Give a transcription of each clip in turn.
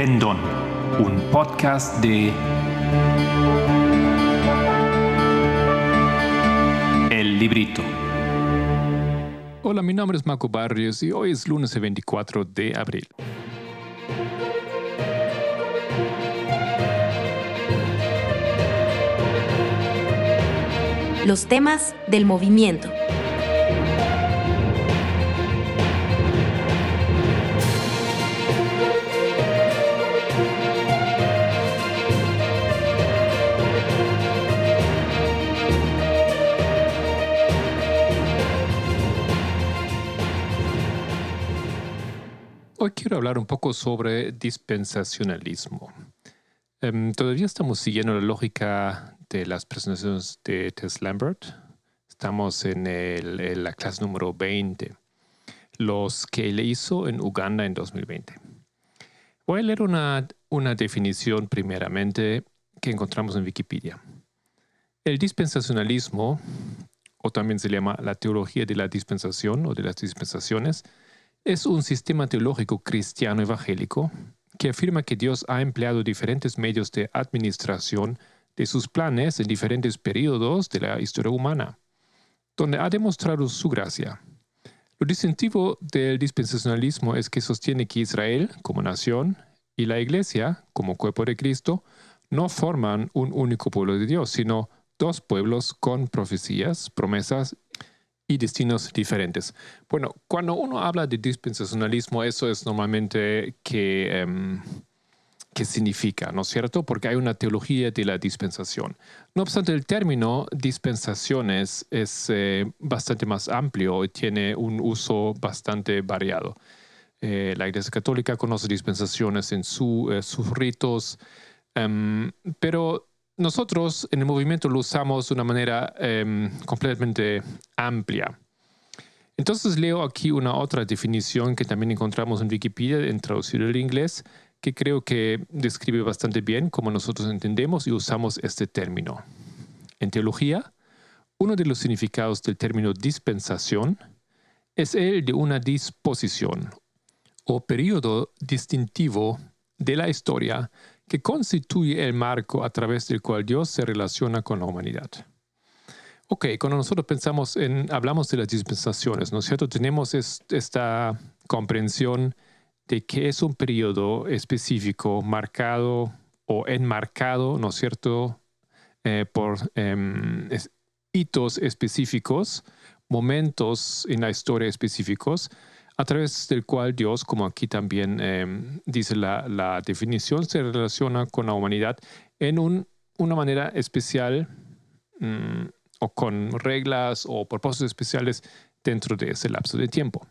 Pendón, un podcast de El Librito. Hola, mi nombre es Marco Barrios y hoy es lunes 24 de abril. Los temas del movimiento. Quiero hablar un poco sobre dispensacionalismo. Em, todavía estamos siguiendo la lógica de las presentaciones de Tess Lambert. Estamos en, el, la clase número 20, los que le hizo en Uganda en 2020. Voy a leer una, una definición primeramente que encontramos en Wikipedia. El dispensacionalismo, o también se llama la teología de la dispensación o de las dispensaciones, es un sistema teológico cristiano evangélico que afirma que Dios ha empleado diferentes medios de administración de sus planes en diferentes periodos de la historia humana, donde ha demostrado su gracia. Lo distintivo del dispensacionalismo es que sostiene que Israel, como nación, y la Iglesia, como cuerpo de Cristo, no forman un único pueblo de Dios, sino dos pueblos con profecías, promesas y destinos diferentes. Bueno, cuando uno habla de dispensacionalismo, eso es normalmente que, em, que significa, ¿no es cierto? Porque hay una teología de la dispensación. No obstante, el término dispensaciones es eh, bastante más amplio y tiene un uso bastante variado. Eh, la Iglesia Católica conoce dispensaciones en su, eh, sus ritos, em, pero nosotros en el movimiento lo usamos de una manera em, completamente amplia. Entonces leo aquí una otra definición que también encontramos en Wikipedia en traducido al inglés, que creo que describe bastante bien cómo nosotros entendemos y usamos este término. En teología, uno de los significados del término dispensación es el de una disposición o periodo distintivo de la historia que constituye el marco a través del cual Dios se relaciona con la humanidad. Ok, cuando nosotros pensamos en, hablamos de las dispensaciones, ¿no es cierto? Tenemos esta comprensión de que es un periodo específico marcado o enmarcado, ¿no es cierto?, eh, por em, hitos específicos, momentos en la historia específicos, a través del cual Dios, como aquí también em, dice la, definición, se relaciona con la humanidad en una manera especial mm, o con reglas o propósitos especiales dentro de ese lapso de tiempo.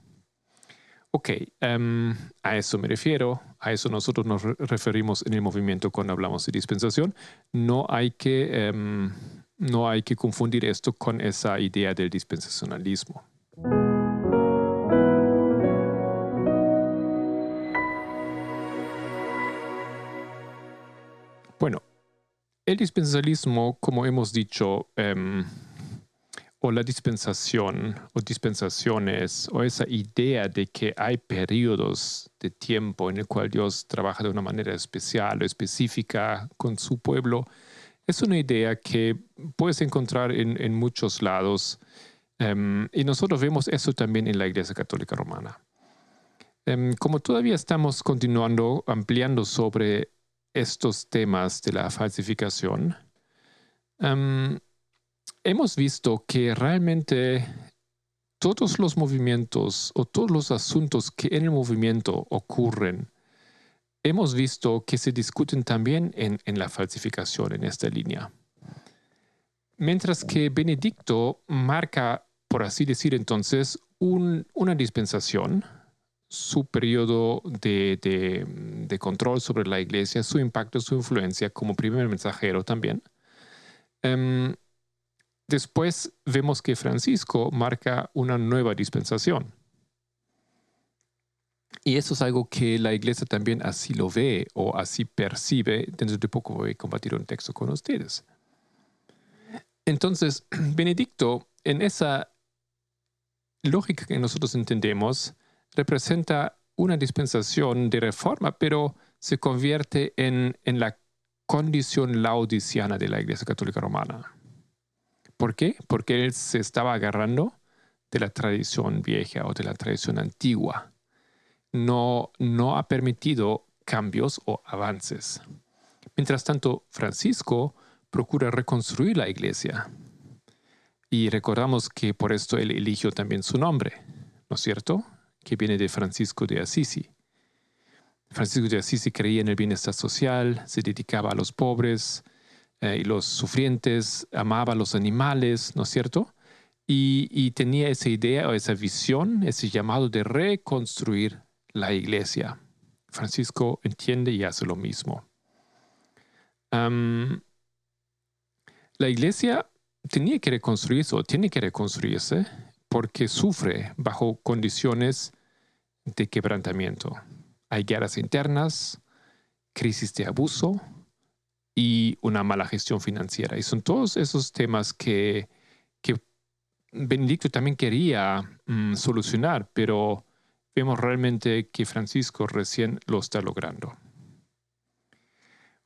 Ok, em, a eso me refiero, a eso nosotros nos referimos en el movimiento cuando hablamos de dispensación. No hay que, em, no hay que confundir esto con esa idea del dispensacionalismo. El dispensacionalismo, como hemos dicho, em, o la dispensación o dispensaciones o esa idea de que hay periodos de tiempo en el cual Dios trabaja de una manera especial o específica con su pueblo, es una idea que puedes encontrar en, muchos lados em, y nosotros vemos eso también en la Iglesia Católica Romana. Em, como todavía estamos continuando ampliando sobre estos temas de la falsificación, em, hemos visto que realmente todos los movimientos o todos los asuntos que en el movimiento ocurren, hemos visto que se discuten también en, la falsificación en esta línea. Mientras que Benedicto marca, por así decir entonces, una dispensación, su periodo de, control sobre la iglesia, su impacto, su influencia como primer mensajero también. Em, después vemos que Francisco marca una nueva dispensación. Y eso es algo que la iglesia también así lo ve o así percibe. Dentro de poco voy a compartir un texto con ustedes. Entonces, Benedicto, en esa lógica que nosotros entendemos, representa una dispensación de reforma, pero se convierte en, en la condición laodiciana de la Iglesia Católica Romana. ¿Por qué? Porque él se estaba agarrando de la tradición vieja o de la tradición antigua. No, no ha permitido cambios o avances. Mientras tanto, Francisco procura reconstruir la iglesia. Y recordamos que por esto él eligió también su nombre, ¿no es cierto? Que viene de Francisco de Assisi. Francisco de Assisi creía en el bienestar social, se dedicaba a los pobres eh, y los sufrientes, amaba a los animales, ¿no es cierto? Y, tenía esa idea o esa visión, ese llamado de reconstruir la iglesia. Francisco entiende y hace lo mismo. la iglesia tenía que reconstruirse o tiene que reconstruirse porque sufre bajo condiciones de quebrantamiento. Hay guerras internas, crisis de abuso y una mala gestión financiera. Y son todos esos temas que, Benedicto también quería mm, solucionar, pero vemos realmente que Francisco recién lo está logrando.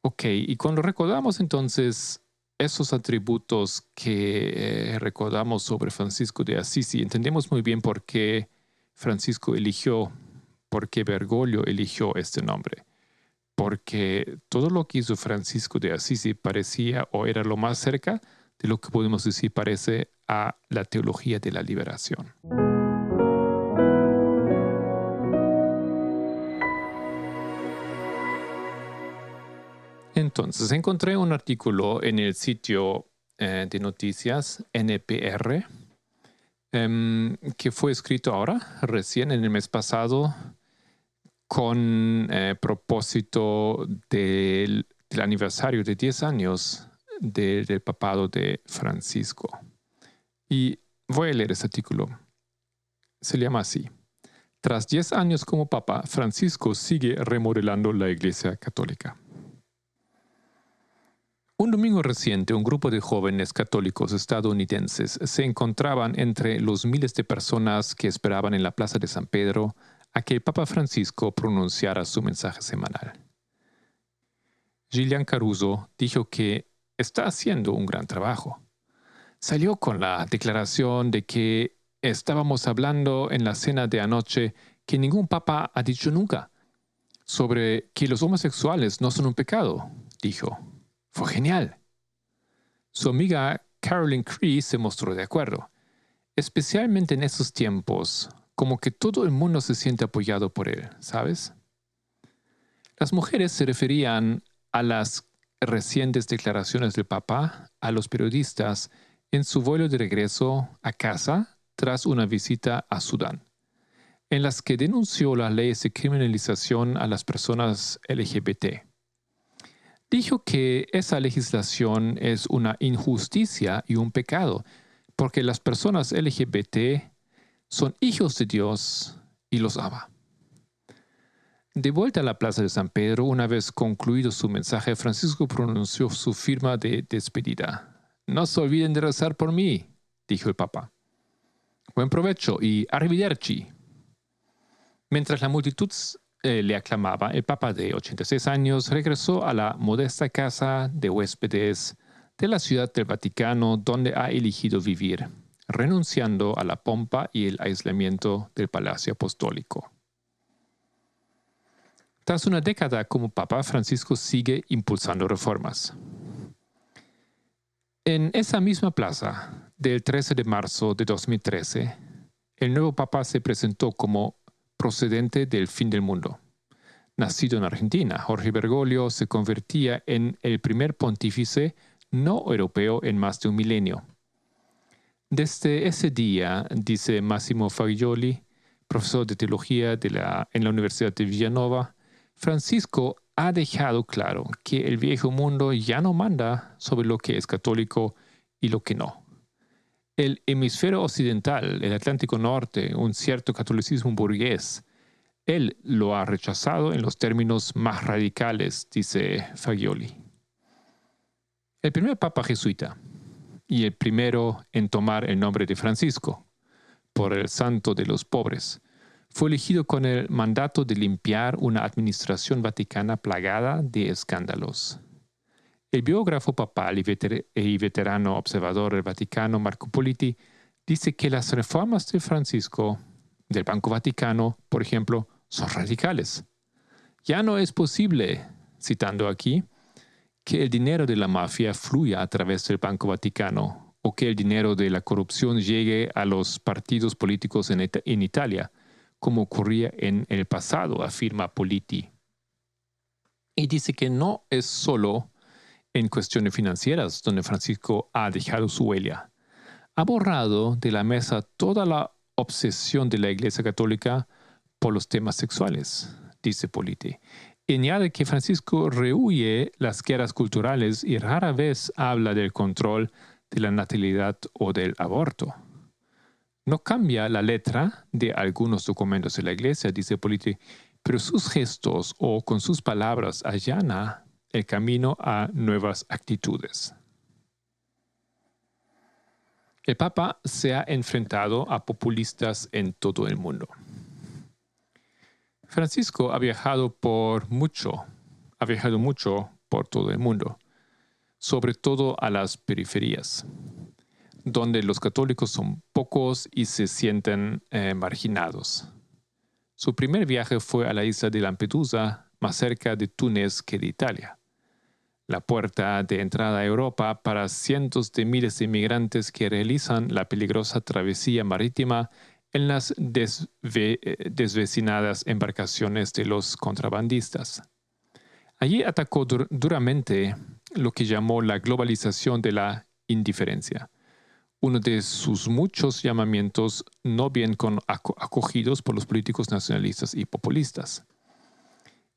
Ok, y cuando recordamos entonces esos atributos que eh, recordamos sobre Francisco de Assisi, entendemos muy bien por qué Francisco eligió qué Bergoglio eligió este nombre. Porque todo lo que hizo Francisco de Assisi parecía o era lo más cerca de lo que podemos decir parece a la teología de la liberación. Entonces, encontré un artículo en el sitio eh, de noticias NPR em, que fue escrito ahora, recién en el mes pasado, con eh, propósito del, aniversario de 10 años del papado de Francisco. Y voy a leer ese artículo. Se llama así. Tras 10 años como papa, Francisco sigue remodelando la Iglesia Católica. Un domingo reciente, un grupo de jóvenes católicos estadounidenses se encontraban entre los miles de personas que esperaban en la Plaza de San Pedro a que el Papa Francisco pronunciara su mensaje semanal. Gillian Caruso dijo que está haciendo un gran trabajo. Salió con la declaración de que estábamos hablando en la cena de anoche que ningún papa ha dicho nunca sobre que los homosexuales no son un pecado, dijo. Fue genial. Su amiga Carolyn Cree se mostró de acuerdo. Especialmente en esos tiempos, como que todo el mundo se siente apoyado por él, ¿sabes? Las mujeres se referían a las recientes declaraciones del Papa a los periodistas en su vuelo de regreso a casa tras una visita a Sudán, en las que denunció las leyes de criminalización a las personas LGBT. Dijo que esa legislación es una injusticia y un pecado, porque las personas LGBT son hijos de Dios y los ama. De vuelta a la plaza de San Pedro, una vez concluido su mensaje, Francisco pronunció su firma de despedida. No se olviden de rezar por mí, dijo el Papa. Buen provecho y arrivederci. Mientras la multitud le aclamaba, el Papa de 86 años regresó a la modesta casa de huéspedes de la ciudad del Vaticano donde ha elegido vivir renunciando a la pompa y el aislamiento del Palacio Apostólico. Tras una década como Papa, Francisco sigue impulsando reformas. En esa misma plaza, del 13 de marzo de 2013, el nuevo Papa se presentó como procedente del fin del mundo. Nacido en Argentina, Jorge Bergoglio se convertía en el primer pontífice no europeo en más de un milenio. Desde ese día, dice Massimo Fagioli, profesor de teología en la Universidad de Villanova, Francisco ha dejado claro que el viejo mundo ya no manda sobre lo que es católico y lo que no. El hemisferio occidental, el Atlántico Norte, un cierto catolicismo burgués, él lo ha rechazado en los términos más radicales, dice Fagioli. El primer papa jesuita, y el primero en tomar el nombre de Francisco, por el santo de los pobres. fue elegido con el mandato de limpiar una administración vaticana plagada de escándalos. El biógrafo papal y, veterano observador del Vaticano, Marco Politi, dice que las reformas de Francisco, del Banco Vaticano, por ejemplo, son radicales. Ya no es posible, citando aquí, que el dinero de la mafia fluya a través del Banco Vaticano o que el dinero de la corrupción llegue a los partidos políticos en, en Italia, como ocurría en el pasado, afirma Politi. Y dice que no es solo en cuestiones financieras donde Francisco ha dejado su huella. Ha borrado de la mesa toda la obsesión de la Iglesia Católica por los temas sexuales, dice Politi. Y añade que Francisco rehuye las guerras culturales y rara vez habla del control de la natalidad o del aborto. No cambia la letra de algunos documentos de la Iglesia, dice Politi, pero sus gestos o con sus palabras allana el camino a nuevas actitudes. El Papa se ha enfrentado a populistas en todo el mundo. Francisco ha viajado por mucho, ha viajado mucho por todo el mundo, sobre todo a las periferias, donde los católicos son pocos y se sienten eh, marginados. Su primer viaje fue a la isla de Lampedusa, más cerca de Túnez que de Italia la puerta de entrada a Europa para cientos de miles de inmigrantes que realizan la peligrosa travesía marítima en las desvecinadas embarcaciones de los contrabandistas. Allí atacó duramente lo que llamó la globalización de la indiferencia, uno de sus muchos llamamientos no bien acogidos por los políticos nacionalistas y populistas.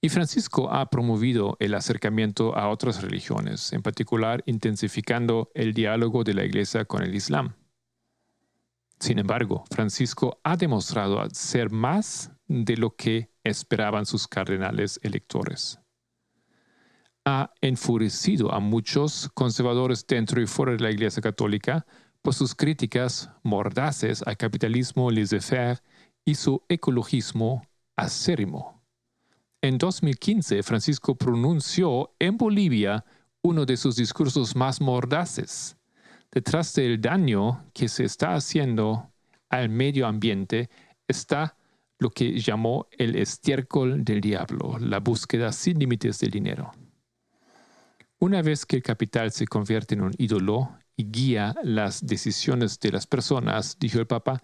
Y Francisco ha promovido el acercamiento a otras religiones, en particular intensificando el diálogo de la Iglesia con el Islam. Sin embargo, Francisco ha demostrado ser más de lo que esperaban sus cardenales electores. Ha enfurecido a muchos conservadores dentro y fuera de la Iglesia Católica por sus críticas mordaces al capitalismo laissez-faire y su ecologismo acérrimo. En 2015, Francisco pronunció en Bolivia uno de sus discursos más mordaces. Detrás del daño que se está haciendo al medio ambiente está lo que llamó el estiércol del diablo, la búsqueda sin límites del dinero. Una vez que el capital se convierte en un ídolo y guía las decisiones de las personas, dijo el Papa,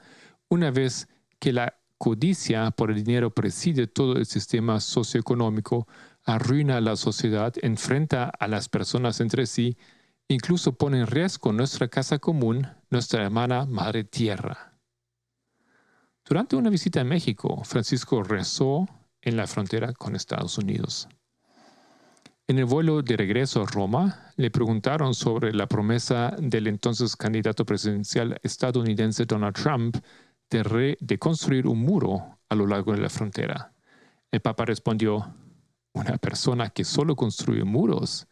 una vez que la codicia por el dinero preside todo el sistema socioeconómico, arruina la sociedad, enfrenta a las personas entre sí, incluso pone en riesgo nuestra casa común, nuestra hermana Madre Tierra. Durante una visita a México, Francisco rezó en la frontera con Estados Unidos. En el vuelo de regreso a Roma, le preguntaron sobre la promesa del entonces candidato presidencial estadounidense Donald Trump de, construir un muro a lo largo de la frontera. El Papa respondió, una persona que solo construye muros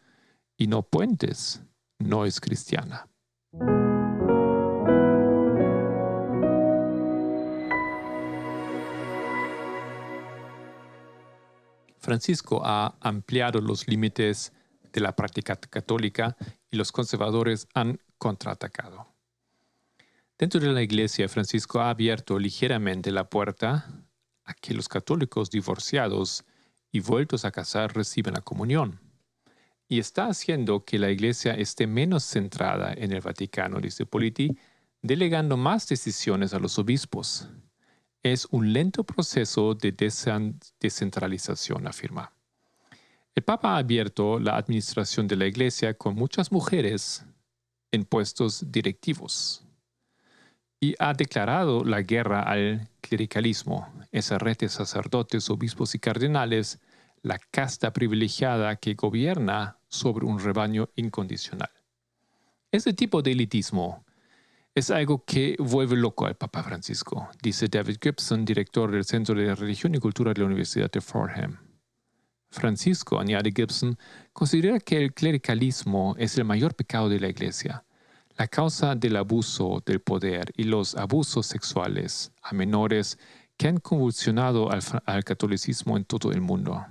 y no puentes no es cristiana. Francisco ha ampliado los límites de la práctica católica y los conservadores han contraatacado. Dentro de la iglesia, Francisco ha abierto ligeramente la puerta a que los católicos divorciados y vueltos a casar reciban la comunión. Y está haciendo que la iglesia esté menos centrada en el Vaticano, dice Politi, delegando más decisiones a los obispos. Es un lento proceso de descentralización, afirma. El Papa ha abierto la administración de la iglesia con muchas mujeres en puestos directivos y ha declarado la guerra al clericalismo, esa red de sacerdotes, obispos y cardenales, la casta privilegiada que gobierna sobre un rebaño incondicional. Ese tipo de elitismo es algo que vuelve loco al Papa Francisco, dice David Gibson, director del Centro de Religión y Cultura de la Universidad de Fordham. Francisco, añade Gibson, considera que el clericalismo es el mayor pecado de la Iglesia la causa del abuso del poder y los abusos sexuales a menores que han convulsionado al, al catolicismo en todo el mundo.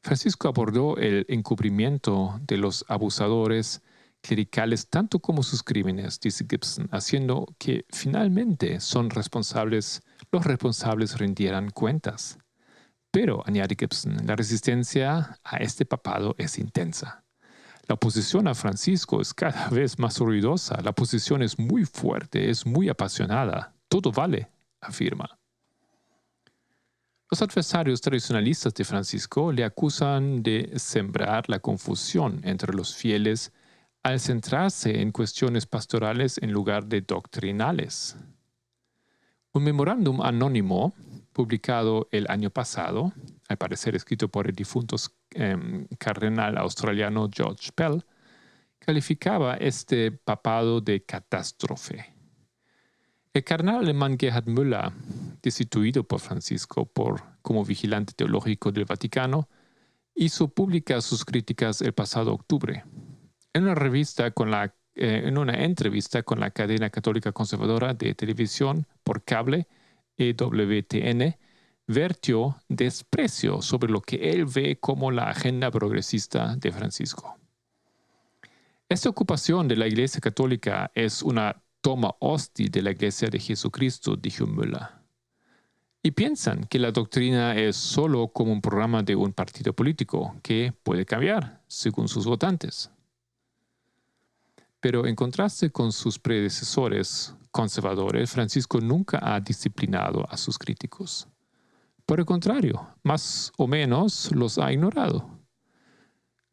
Francisco abordó el encubrimiento de los abusadores clericales tanto como sus crímenes, dice Gibson, haciendo que finalmente son responsables, los responsables rindieran cuentas. Pero, añade Gibson, la resistencia a este papado es intensa. La oposición a Francisco es cada vez más ruidosa, la oposición es muy fuerte, es muy apasionada. Todo vale, afirma. Los adversarios tradicionalistas de Francisco le acusan de sembrar la confusión entre los fieles al centrarse en cuestiones pastorales en lugar de doctrinales. Un memorándum anónimo publicado el año pasado, al parecer escrito por el difunto em, cardenal australiano George Pell, calificaba este papado de catástrofe. El cardenal alemán Gerhard Müller, destituido por Francisco por, como vigilante teológico del Vaticano, hizo públicas sus críticas el pasado octubre. En una eh, en una entrevista con la cadena católica conservadora de televisión por cable, EWTN, vertió desprecio sobre lo que él ve como la agenda progresista de Francisco. Esta ocupación de la Iglesia Católica es una toma hostil de la Iglesia de Jesucristo, dijo Müller. Y piensan que la doctrina es solo como un programa de un partido político que puede cambiar según sus votantes. Pero en contraste con sus predecesores conservadores, Francisco nunca ha disciplinado a sus críticos. Por el contrario, más o menos los ha ignorado.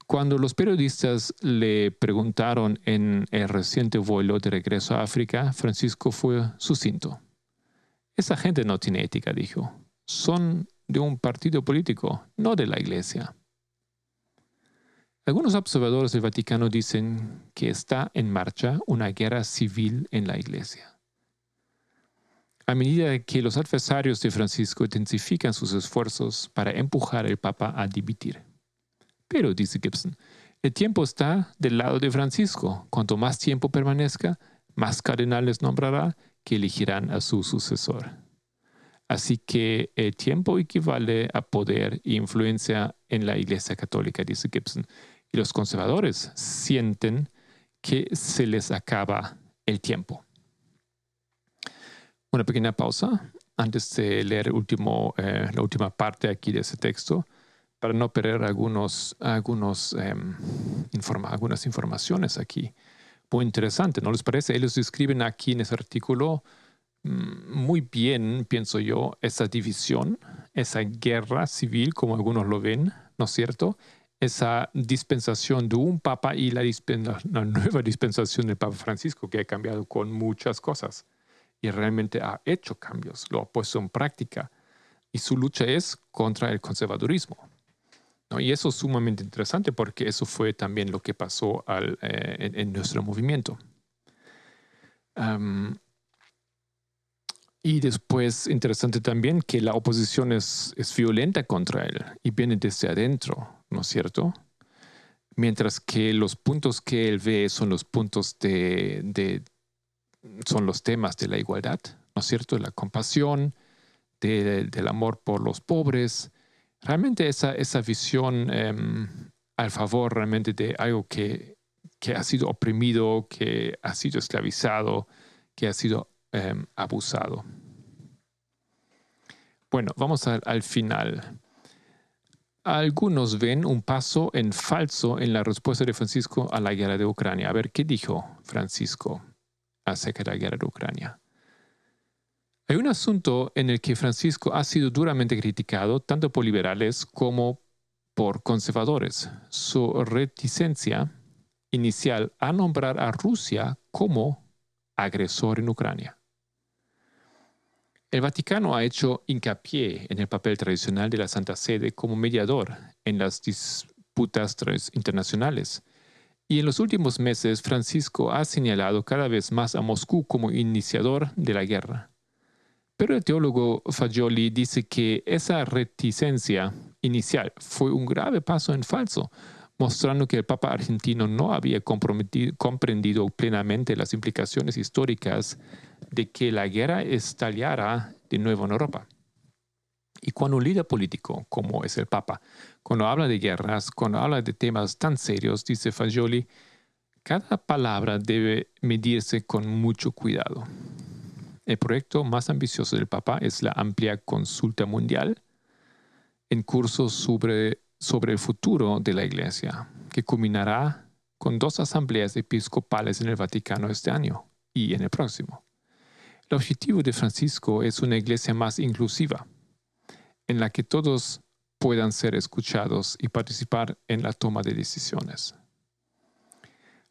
Cuando los periodistas le preguntaron en el reciente vuelo de regreso a África, Francisco fue sucinto. Esa gente no tiene ética, dijo. Son de un partido político, no de la iglesia. Algunos observadores del Vaticano dicen que está en marcha una guerra civil en la Iglesia. A medida que los adversarios de Francisco intensifican sus esfuerzos para empujar al Papa a dimitir. Pero, dice Gibson, el tiempo está del lado de Francisco. Cuanto más tiempo permanezca, más cardenales nombrará que elegirán a su sucesor. Así que el tiempo equivale a poder e influencia en la Iglesia Católica, dice Gibson y los conservadores sienten que se les acaba el tiempo. Una pequeña pausa antes de leer último, eh, la última parte aquí de ese texto para no perder algunos, algunos, em, algunas informaciones aquí. Muy interesante, ¿no les parece? Ellos describen aquí en ese artículo mm, muy bien, pienso yo, esa división, esa guerra civil, como algunos lo ven, ¿no es cierto? esa dispensación de un papa y la, nueva dispensación del Papa Francisco, que ha cambiado con muchas cosas y realmente ha hecho cambios, lo ha puesto en práctica. Y su lucha es contra el conservadurismo. Y eso es sumamente interesante porque eso fue también lo que pasó eh, en, nuestro movimiento. y después, interesante también que la oposición es, es violenta contra él y viene desde adentro. ¿no es cierto? Mientras que los puntos que él ve son los puntos de, son los temas de la igualdad, ¿no es cierto? De la compasión, del amor por los pobres. Realmente esa, esa visión em, al favor realmente de algo que, que, ha sido oprimido, que ha sido esclavizado, que ha sido em, abusado. Bueno, vamos al final. Algunos ven un paso en falso en la respuesta de Francisco a la guerra de Ucrania. A ver, ¿qué dijo Francisco acerca de la guerra de Ucrania? Hay un asunto en el que Francisco ha sido duramente criticado tanto por liberales como por conservadores. Su reticencia inicial a nombrar a Rusia como agresor en Ucrania. El Vaticano ha hecho hincapié en el papel tradicional de la Santa Sede como mediador en las disputas internacionales. Y en los últimos meses, Francisco ha señalado cada vez más a Moscú como iniciador de la guerra. Pero el teólogo Fagioli dice que esa reticencia inicial fue un grave paso en falso, mostrando que el Papa argentino no había comprendido plenamente las implicaciones históricas de que la guerra estallara de nuevo en Europa. Y cuando un líder político, como es el Papa, cuando habla de guerras, cuando habla de temas tan serios, dice Fagioli, cada palabra debe medirse con mucho cuidado. El proyecto más ambicioso del Papa es la amplia consulta mundial en curso sobre, sobre el futuro de la Iglesia, que culminará con dos asambleas episcopales en el Vaticano este año y en el próximo. El objetivo de Francisco es una iglesia más inclusiva, en la que todos puedan ser escuchados y participar en la toma de decisiones.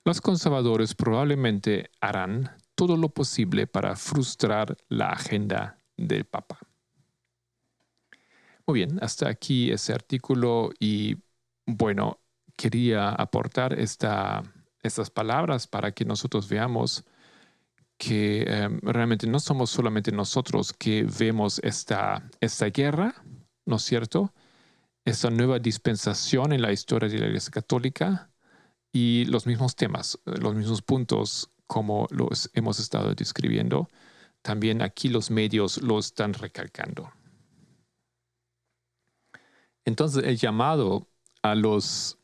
Los conservadores probablemente harán todo lo posible para frustrar la agenda del Papa. Muy bien, hasta aquí ese artículo y bueno, quería aportar estas palabras para que nosotros veamos que em, realmente no somos solamente nosotros que vemos esta, esta guerra, ¿no es cierto? Esta nueva dispensación en la historia de la Iglesia Católica y los mismos temas, los mismos puntos como los hemos estado describiendo, también aquí los medios lo están recalcando. Entonces el llamado a los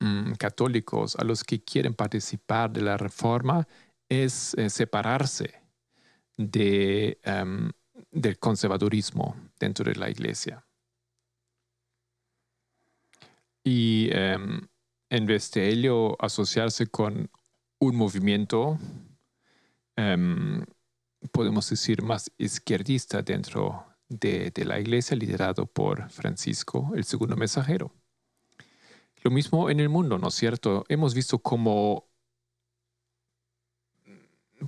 mm, católicos, a los que quieren participar de la reforma, es eh, separarse de, em, del conservadurismo dentro de la iglesia. Y em, en vez de ello asociarse con un movimiento, em, podemos decir, más izquierdista dentro de, la iglesia, liderado por Francisco, el segundo mensajero. Lo mismo en el mundo, ¿no es cierto? Hemos visto cómo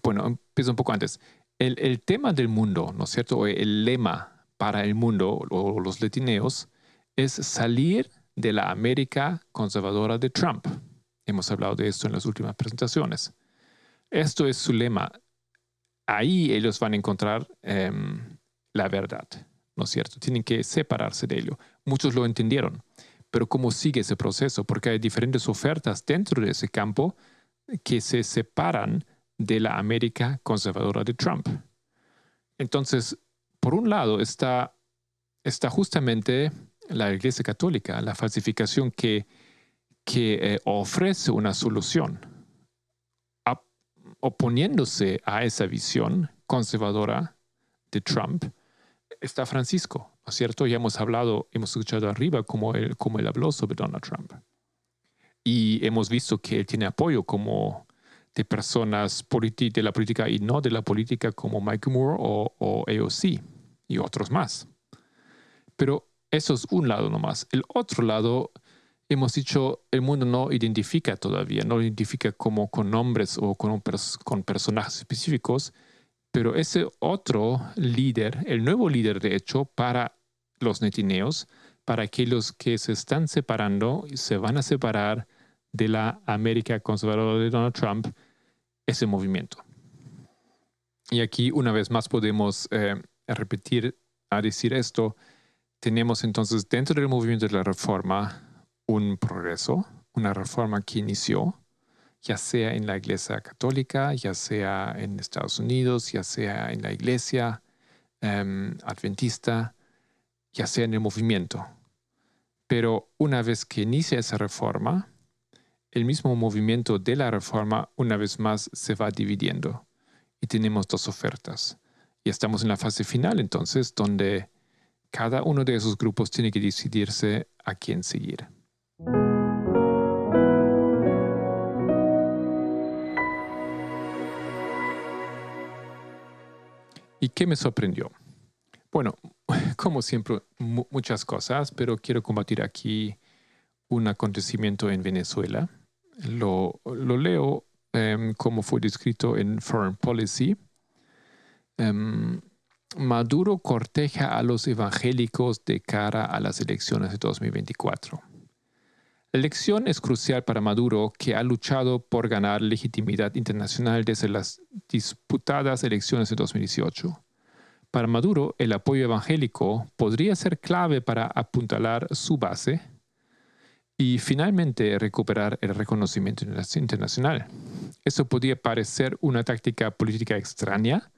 bueno, empiezo un poco antes. El, tema del mundo, ¿no es cierto? El lema para el mundo o los latineos es salir de la América conservadora de Trump. Hemos hablado de esto en las últimas presentaciones. Esto es su lema. Ahí ellos van a encontrar em, la verdad, ¿no es cierto? Tienen que separarse de ello. Muchos lo entendieron, pero ¿cómo sigue ese proceso? Porque hay diferentes ofertas dentro de ese campo que se separan de la América conservadora de Trump. Entonces, por un lado está, está justamente la Iglesia Católica, la falsificación que, que eh, ofrece una solución, oponiéndose a esa visión conservadora de Trump, está Francisco, ¿no es cierto? Ya hemos hablado, hemos escuchado arriba cómo él, cómo él habló sobre Donald Trump. Y hemos visto que él tiene apoyo como de personas de la política y no de la política como Mike Moore o, o AOC y otros más. Pero eso es un lado nomás. El otro lado, hemos dicho, el mundo no identifica todavía, no identifica como con nombres o con, con personajes específicos, pero ese otro líder, el nuevo líder de hecho para los netineos, para aquellos que se están separando y se van a separar de la América conservadora de Donald Trump, ese movimiento. Y aquí una vez más podemos eh, repetir a decir esto. Tenemos entonces dentro del movimiento de la reforma un progreso, una reforma que inició, ya sea en la Iglesia Católica, ya sea en Estados Unidos, ya sea en la Iglesia em, Adventista, ya sea en el movimiento. Pero una vez que inicia esa reforma, el mismo movimiento de la reforma una vez más se va dividiendo y tenemos dos ofertas. Y estamos en la fase final entonces donde cada uno de esos grupos tiene que decidirse a quién seguir. ¿Y qué me sorprendió? Bueno, como siempre, muchas cosas, pero quiero combatir aquí un acontecimiento en Venezuela lo, leo em, como fue descrito en Foreign Policy. Em, Maduro corteja a los evangélicos de cara a las elecciones de 2024. La elección es crucial para Maduro, que ha luchado por ganar legitimidad internacional desde las disputadas elecciones de 2018. Para Maduro, el apoyo evangélico podría ser clave para apuntalar su base y finalmente recuperar el reconocimiento internacional. Eso podía parecer una táctica política extraña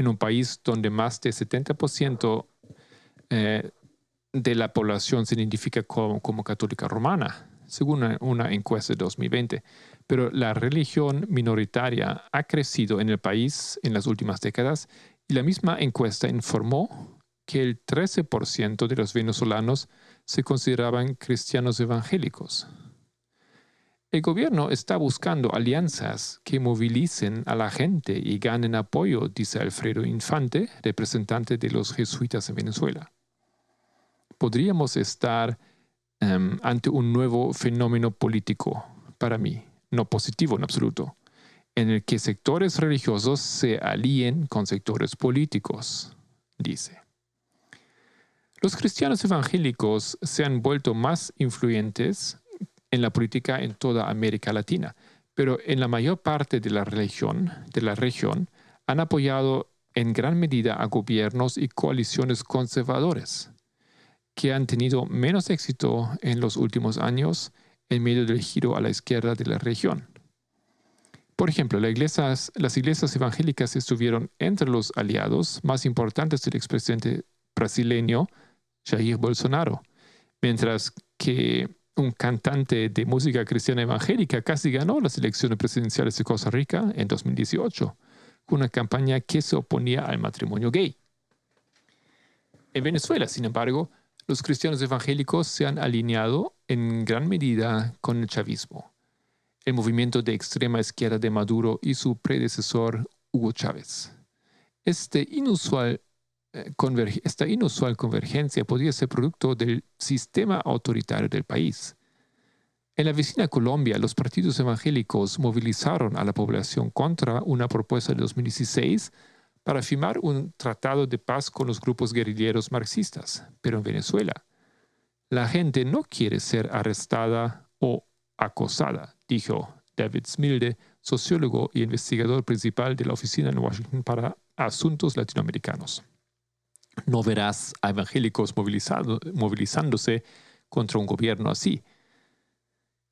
en un país donde más del 70% eh, de la población se identifica como, católica romana, según una, una, encuesta de 2020. Pero la religión minoritaria ha crecido en el país en las últimas décadas y la misma encuesta informó que el 13% de los venezolanos se consideraban cristianos evangélicos. El gobierno está buscando alianzas que movilicen a la gente y ganen apoyo, dice Alfredo Infante, representante de los jesuitas en Venezuela. Podríamos estar em, ante un nuevo fenómeno político, para mí, no positivo en absoluto, en el que sectores religiosos se alíen con sectores políticos, dice. Los cristianos evangélicos se han vuelto más influyentes en la política en toda América Latina, pero en la mayor parte de la religión, de la región han apoyado en gran medida a gobiernos y coaliciones conservadores, que han tenido menos éxito en los últimos años en medio del giro a la izquierda de la región. Por ejemplo, las iglesias, evangélicas estuvieron entre los aliados más importantes del expresidente brasileño Jair Bolsonaro, mientras que un cantante de música cristiana evangélica, casi ganó las elecciones presidenciales de Costa Rica en 2018, con una campaña que se oponía al matrimonio gay. En Venezuela, sin embargo, los cristianos evangélicos se han alineado en gran medida con el chavismo, el movimiento de extrema izquierda de Maduro y su predecesor Hugo Chávez. Este inusual esta inusual convergencia podría ser producto del sistema autoritario del país. En la vecina Colombia, los partidos evangélicos movilizaron a la población contra una propuesta de 2016 para firmar un tratado de paz con los grupos guerrilleros marxistas. Pero en Venezuela, la gente no quiere ser arrestada o acosada, dijo David Smilde, sociólogo y investigador principal de la oficina en Washington para asuntos latinoamericanos no verás a evangélicos movilizándose contra un gobierno así.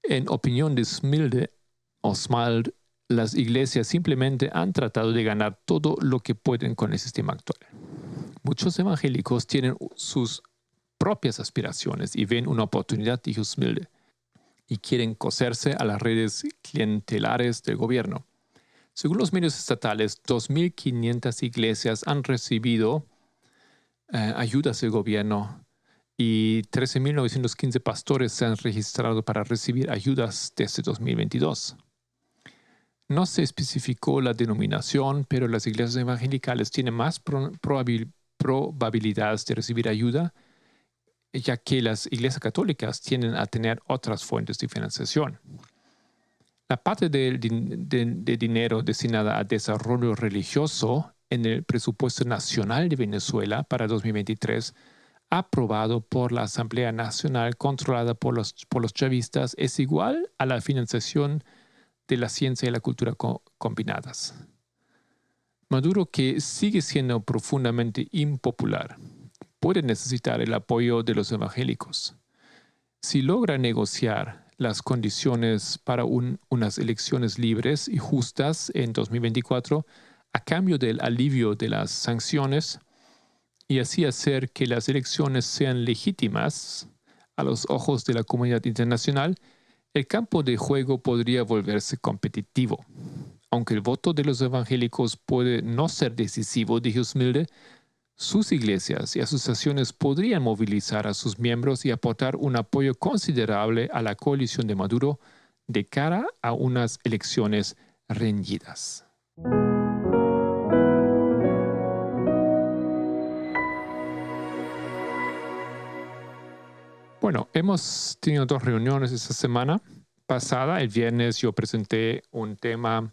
En opinión de Smilde o Smilde, las iglesias simplemente han tratado de ganar todo lo que pueden con el sistema actual. Muchos evangélicos tienen sus propias aspiraciones y ven una oportunidad, dijo Smilde, y quieren coserse a las redes clientelares del gobierno. Según los medios estatales, 2.500 iglesias han recibido eh, ayudas del gobierno y 13.915 pastores se han registrado para recibir ayudas desde 2022. No se especificó la denominación, pero las iglesias evangelicales tienen más probabilidades de recibir ayuda, ya que las iglesias católicas tienden a tener otras fuentes de financiación. La parte de dinero destinada a desarrollo religioso en el presupuesto nacional de Venezuela para 2023, aprobado por la Asamblea Nacional controlada por los, por los chavistas, es igual a la financiación de la ciencia y la cultura combinadas. Maduro, que sigue siendo profundamente impopular, puede necesitar el apoyo de los evangélicos. Si logra negociar las condiciones para unas elecciones libres y justas en 2024, a cambio del alivio de las sanciones y así hacer que las elecciones sean legítimas a los ojos de la comunidad internacional, el campo de juego podría volverse competitivo. Aunque el voto de los evangélicos puede no ser decisivo, dijo Smilde, sus iglesias y asociaciones podrían movilizar a sus miembros y aportar un apoyo considerable a la coalición de Maduro de cara a unas elecciones reñidas. Bueno, hemos tenido dos reuniones esta semana pasada. El viernes yo presenté un tema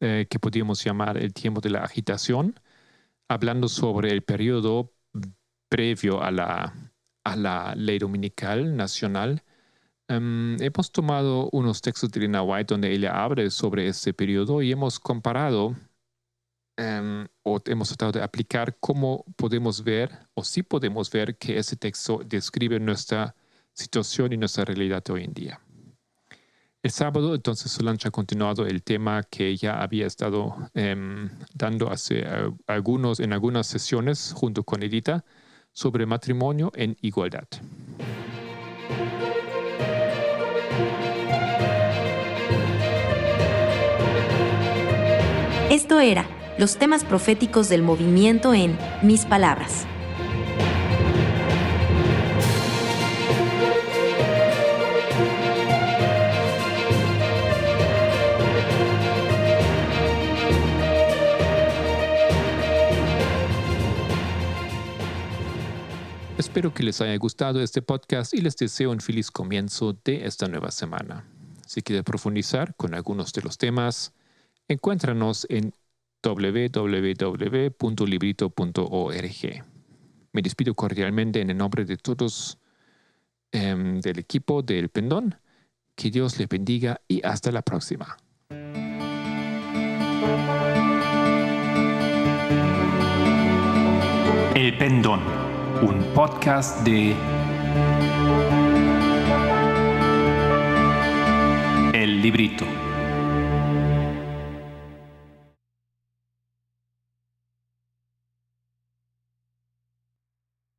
eh, que podríamos llamar el tiempo de la agitación, hablando sobre el periodo previo a la, a la ley dominical nacional. Em, hemos tomado unos textos de Lina White donde ella habla sobre ese periodo y hemos comparado em, o hemos tratado de aplicar cómo podemos ver o si podemos ver que ese texto describe nuestra situación y nuestra realidad hoy en día. El sábado, entonces, Solange ha continuado el tema que ya había estado em, dando hace eh, algunos, en algunas sesiones junto con Edita sobre matrimonio en igualdad. Esto era los temas proféticos del movimiento en Mis Palabras. Espero que les haya gustado este podcast y les deseo un feliz comienzo de esta nueva semana. Si quieren profundizar con algunos de los temas, encuéntranos en www.librito.org. Me despido cordialmente en el nombre de todos em, del equipo del Pendón. Que Dios les bendiga y hasta la próxima. El Pendón un podcast de El Librito.